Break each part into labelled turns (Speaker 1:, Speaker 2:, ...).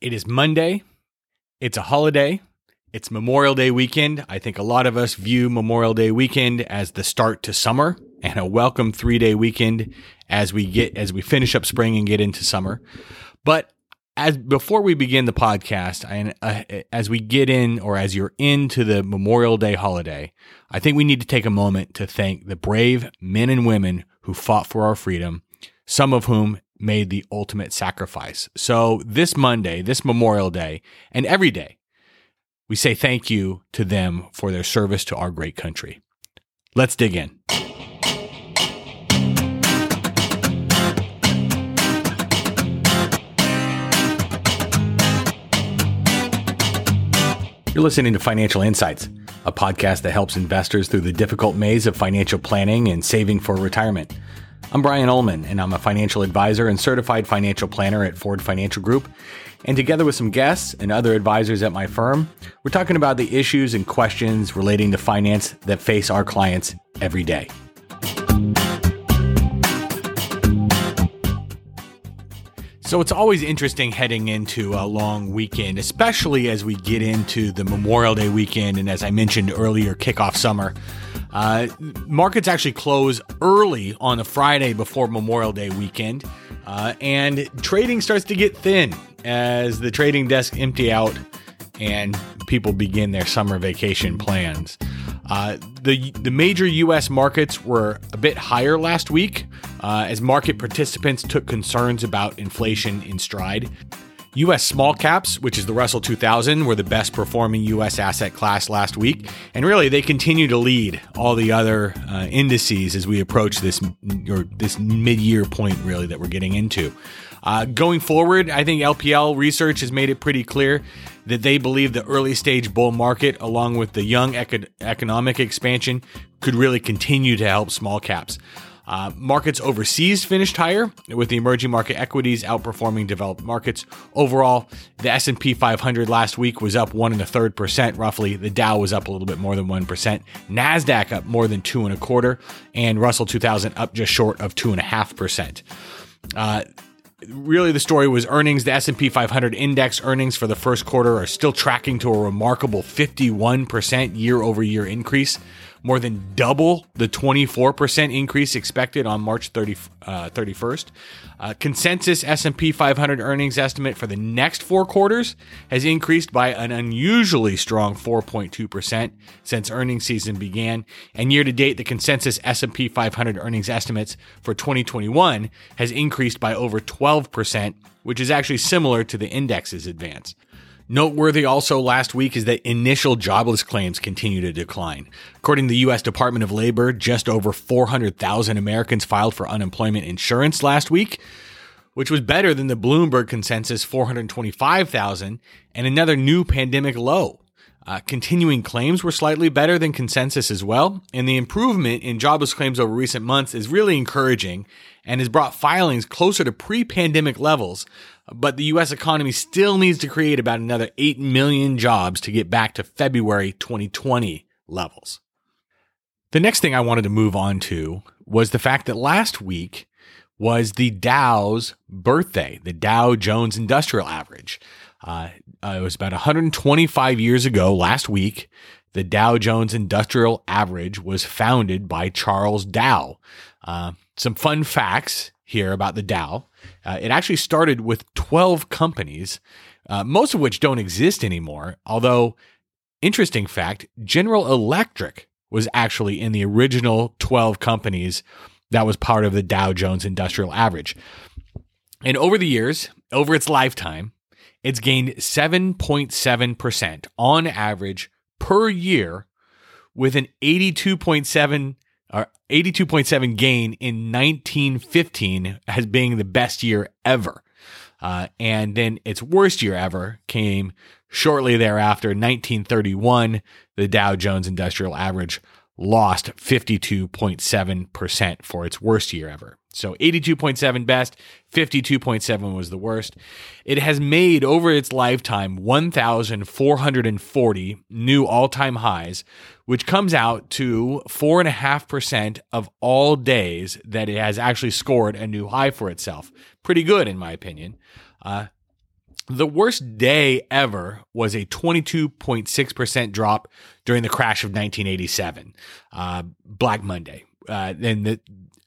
Speaker 1: It is Monday. It's a holiday. It's Memorial Day weekend. I think a lot of us view Memorial Day weekend as the start to summer and a welcome three day weekend as we get, as we finish up spring and get into summer. But as before we begin the podcast, and uh, as we get in, or as you're into the Memorial Day holiday, I think we need to take a moment to thank the brave men and women who fought for our freedom, some of whom made the ultimate sacrifice. So this Monday, this Memorial Day, and every day, we say thank you to them for their service to our great country. Let's dig in. You're listening to Financial Insights, a podcast that helps investors through the difficult maze of financial planning and saving for retirement. I'm Brian Ullman, and I'm a financial advisor and certified financial planner at Ford Financial Group. And together with some guests and other advisors at my firm, we're talking about the issues and questions relating to finance that face our clients every day. So it's always interesting heading into a long weekend, especially as we get into the Memorial Day weekend and, as I mentioned earlier, kickoff summer. Uh, markets actually close early on the Friday before Memorial Day weekend, uh, and trading starts to get thin as the trading desk empty out and people begin their summer vacation plans. Uh, the the major U.S. markets were a bit higher last week uh, as market participants took concerns about inflation in stride. U.S. small caps, which is the Russell 2000, were the best performing U.S. asset class last week, and really they continue to lead all the other uh, indices as we approach this or this mid-year point really that we're getting into. Uh, going forward, I think LPL research has made it pretty clear that they believe the early stage bull market, along with the young eco- economic expansion, could really continue to help small caps. Uh, markets overseas finished higher, with the emerging market equities outperforming developed markets. Overall, the S&P 500 last week was up one and a third percent, roughly. The Dow was up a little bit more than one percent. Nasdaq up more than two and a quarter, and Russell 2000 up just short of two and a half percent. Uh, really the story was earnings the s&p 500 index earnings for the first quarter are still tracking to a remarkable 51% year over year increase more than double the 24% increase expected on March 30, uh, 31st. Uh, consensus S&P 500 earnings estimate for the next four quarters has increased by an unusually strong 4.2% since earnings season began, and year to date the consensus S&P 500 earnings estimates for 2021 has increased by over 12%, which is actually similar to the index's advance. Noteworthy also last week is that initial jobless claims continue to decline. According to the U.S. Department of Labor, just over 400,000 Americans filed for unemployment insurance last week, which was better than the Bloomberg consensus 425,000 and another new pandemic low. Uh, continuing claims were slightly better than consensus as well, and the improvement in jobless claims over recent months is really encouraging and has brought filings closer to pre pandemic levels, but the US economy still needs to create about another 8 million jobs to get back to February 2020 levels. The next thing I wanted to move on to was the fact that last week was the Dow's birthday, the Dow Jones Industrial Average. Uh, uh, it was about 125 years ago last week. The Dow Jones Industrial Average was founded by Charles Dow. Uh, some fun facts here about the Dow. Uh, it actually started with 12 companies, uh, most of which don't exist anymore. Although, interesting fact General Electric was actually in the original 12 companies that was part of the Dow Jones Industrial Average. And over the years, over its lifetime, it's gained 7.7% on average per year with an 82.7 or 82.7 gain in 1915 as being the best year ever. Uh, and then its worst year ever came shortly thereafter, 1931. The Dow Jones Industrial Average lost 52.7% for its worst year ever. So 82.7 best, 52.7 was the worst. It has made over its lifetime 1,440 new all time highs, which comes out to 4.5% of all days that it has actually scored a new high for itself. Pretty good, in my opinion. Uh, The worst day ever was a 22.6% drop during the crash of 1987, uh, Black Monday. Uh, and the,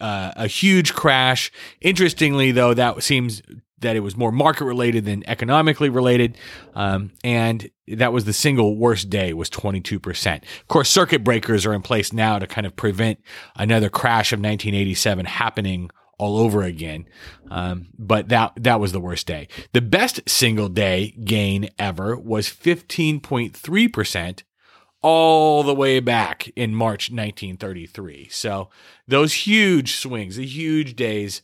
Speaker 1: uh, a huge crash. Interestingly, though, that seems that it was more market related than economically related, um, and that was the single worst day was 22%. Of course, circuit breakers are in place now to kind of prevent another crash of 1987 happening all over again. Um, but that that was the worst day. The best single day gain ever was 15.3% all the way back in March 1933. So those huge swings, the huge days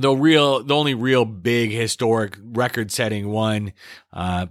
Speaker 1: the real the only real big historic record setting one uh,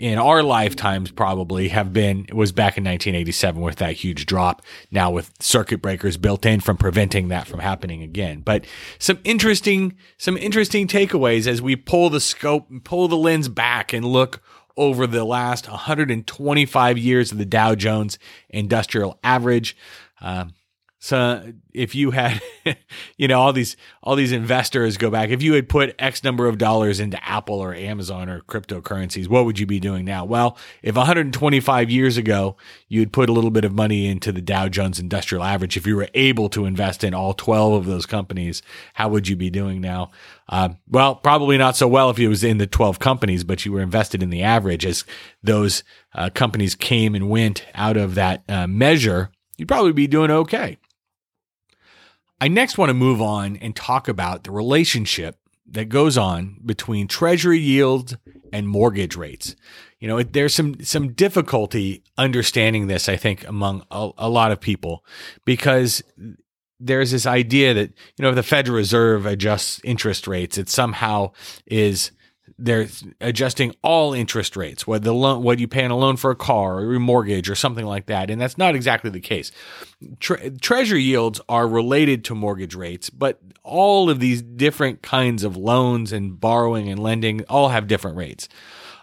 Speaker 1: in our lifetimes probably have been was back in 1987 with that huge drop now with circuit breakers built in from preventing that from happening again but some interesting some interesting takeaways as we pull the scope and pull the lens back and look over the last 125 years of the Dow Jones Industrial Average. Um, so if you had, you know, all these all these investors go back, if you had put X number of dollars into Apple or Amazon or cryptocurrencies, what would you be doing now? Well, if 125 years ago you'd put a little bit of money into the Dow Jones Industrial Average, if you were able to invest in all 12 of those companies, how would you be doing now? Uh, well, probably not so well if it was in the 12 companies, but you were invested in the average as those uh, companies came and went out of that uh, measure. You'd probably be doing okay. I next want to move on and talk about the relationship that goes on between treasury yields and mortgage rates. You know, there's some some difficulty understanding this, I think, among a, a lot of people, because there's this idea that you know if the Federal Reserve adjusts interest rates, it somehow is they're adjusting all interest rates, what the loan, what you pay on a loan for a car or a mortgage or something like that, and that's not exactly the case. Tre- treasury yields are related to mortgage rates, but all of these different kinds of loans and borrowing and lending all have different rates.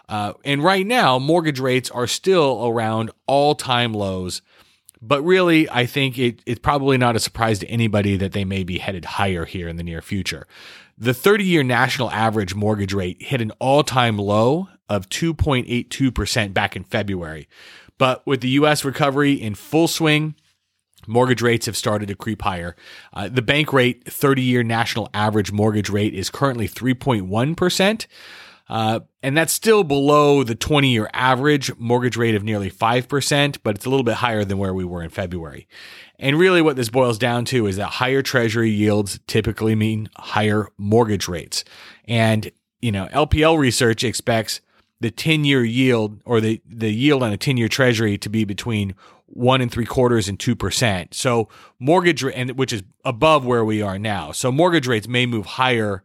Speaker 1: Uh, and right now, mortgage rates are still around all-time lows. But really, I think it, it's probably not a surprise to anybody that they may be headed higher here in the near future. The 30 year national average mortgage rate hit an all time low of 2.82% back in February. But with the U.S. recovery in full swing, mortgage rates have started to creep higher. Uh, the Bankrate, 30 year national average mortgage rate, is currently 3.1%. Uh, and that's still below the 20 year average mortgage rate of nearly 5%, but it's a little bit higher than where we were in February. And really, what this boils down to is that higher treasury yields typically mean higher mortgage rates. And, you know, LPL research expects the 10 year yield or the, the yield on a 10 year treasury to be between one and three quarters and two percent. So mortgage and which is above where we are now. So mortgage rates may move higher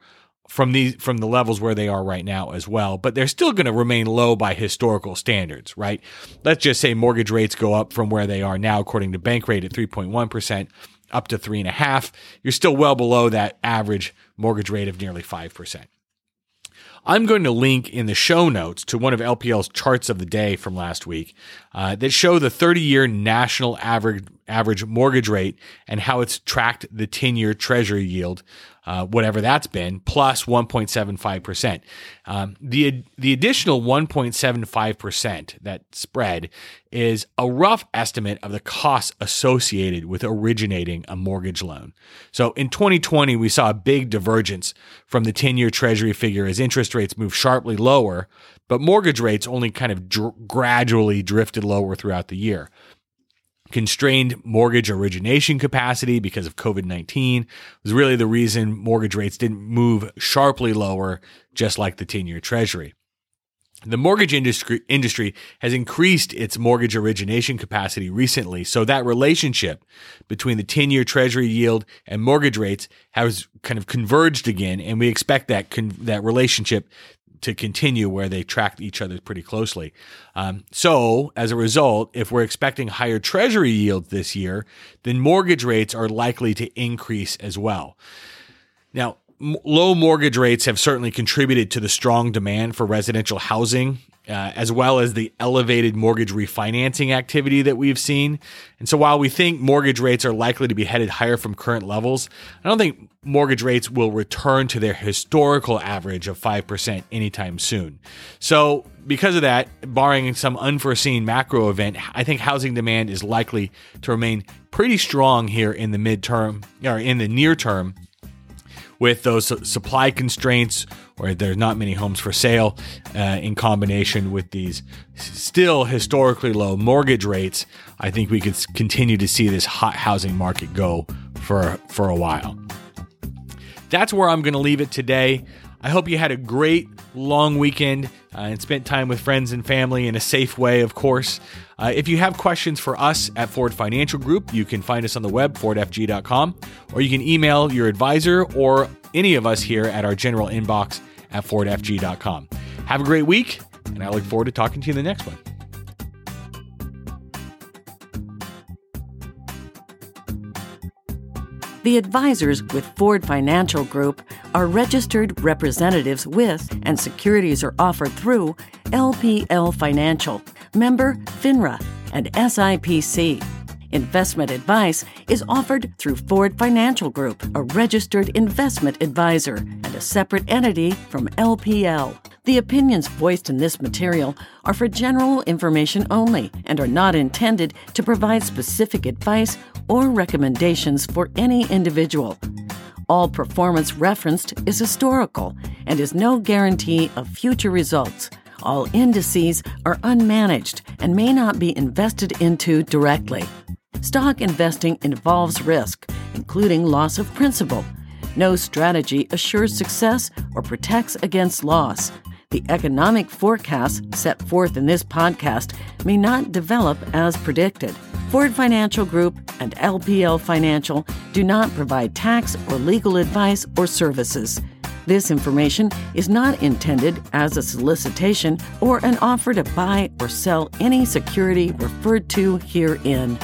Speaker 1: from these from the levels where they are right now as well but they're still going to remain low by historical standards right? Let's just say mortgage rates go up from where they are now according to Bankrate at 3.1% up to 3.5 you're still well below that average mortgage rate of nearly 5% I'm going to link in the show notes to one of LPL's charts of the day from last week uh, that show the 30 year national average average mortgage rate and how it's tracked the 10 year treasury yield uh, whatever that's been, plus 1.75%. Um, the, the additional 1.75%, that spread, is a rough estimate of the costs associated with originating a mortgage loan. So in 2020, we saw a big divergence from the 10 year treasury figure as interest rates moved sharply lower, but mortgage rates only kind of dr- gradually drifted lower throughout the year constrained mortgage origination capacity because of COVID 19 was really the reason mortgage rates didn't move sharply lower, just like the 10 year treasury. The mortgage industry, industry has increased its mortgage origination capacity recently, so that relationship between the 10 year treasury yield and mortgage rates has kind of converged again, and we expect that, con- that relationship to continue where they track each other pretty closely. Um, so, as a result, if we're expecting higher treasury yields this year, then mortgage rates are likely to increase as well. Now, low mortgage rates have certainly contributed to the strong demand for residential housing uh, as well as the elevated mortgage refinancing activity that we've seen. And so while we think mortgage rates are likely to be headed higher from current levels, I don't think mortgage rates will return to their historical average of 5% anytime soon. So because of that, barring some unforeseen macro event, I think housing demand is likely to remain pretty strong here in the midterm or in the near term with those supply constraints where there's not many homes for sale uh, in combination with these still historically low mortgage rates i think we could continue to see this hot housing market go for for a while. That's where i'm going to leave it today i hope you had a great long weekend uh, and spent time with friends and family in a safe way of course uh, if you have questions for us at Ford Financial Group, you can find us on the web, fordfg.com, or you can email your advisor or any of us here at our general inbox at fordfg.com. Have a great week, and I look forward to talking to you in the next one.
Speaker 2: The advisors with Ford Financial Group are registered representatives with and securities are offered through LPL Financial, member FINRA, and SIPC. Investment advice is offered through Ford Financial Group, a registered investment advisor and a separate entity from LPL. The opinions voiced in this material are for general information only and are not intended to provide specific advice or recommendations for any individual. All performance referenced is historical and is no guarantee of future results. All indices are unmanaged and may not be invested into directly. Stock investing involves risk, including loss of principal. No strategy assures success or protects against loss. The economic forecasts set forth in this podcast may not develop as predicted. Ford Financial Group and LPL Financial do not provide tax or legal advice or services. This information is not intended as a solicitation or an offer to buy or sell any security referred to herein.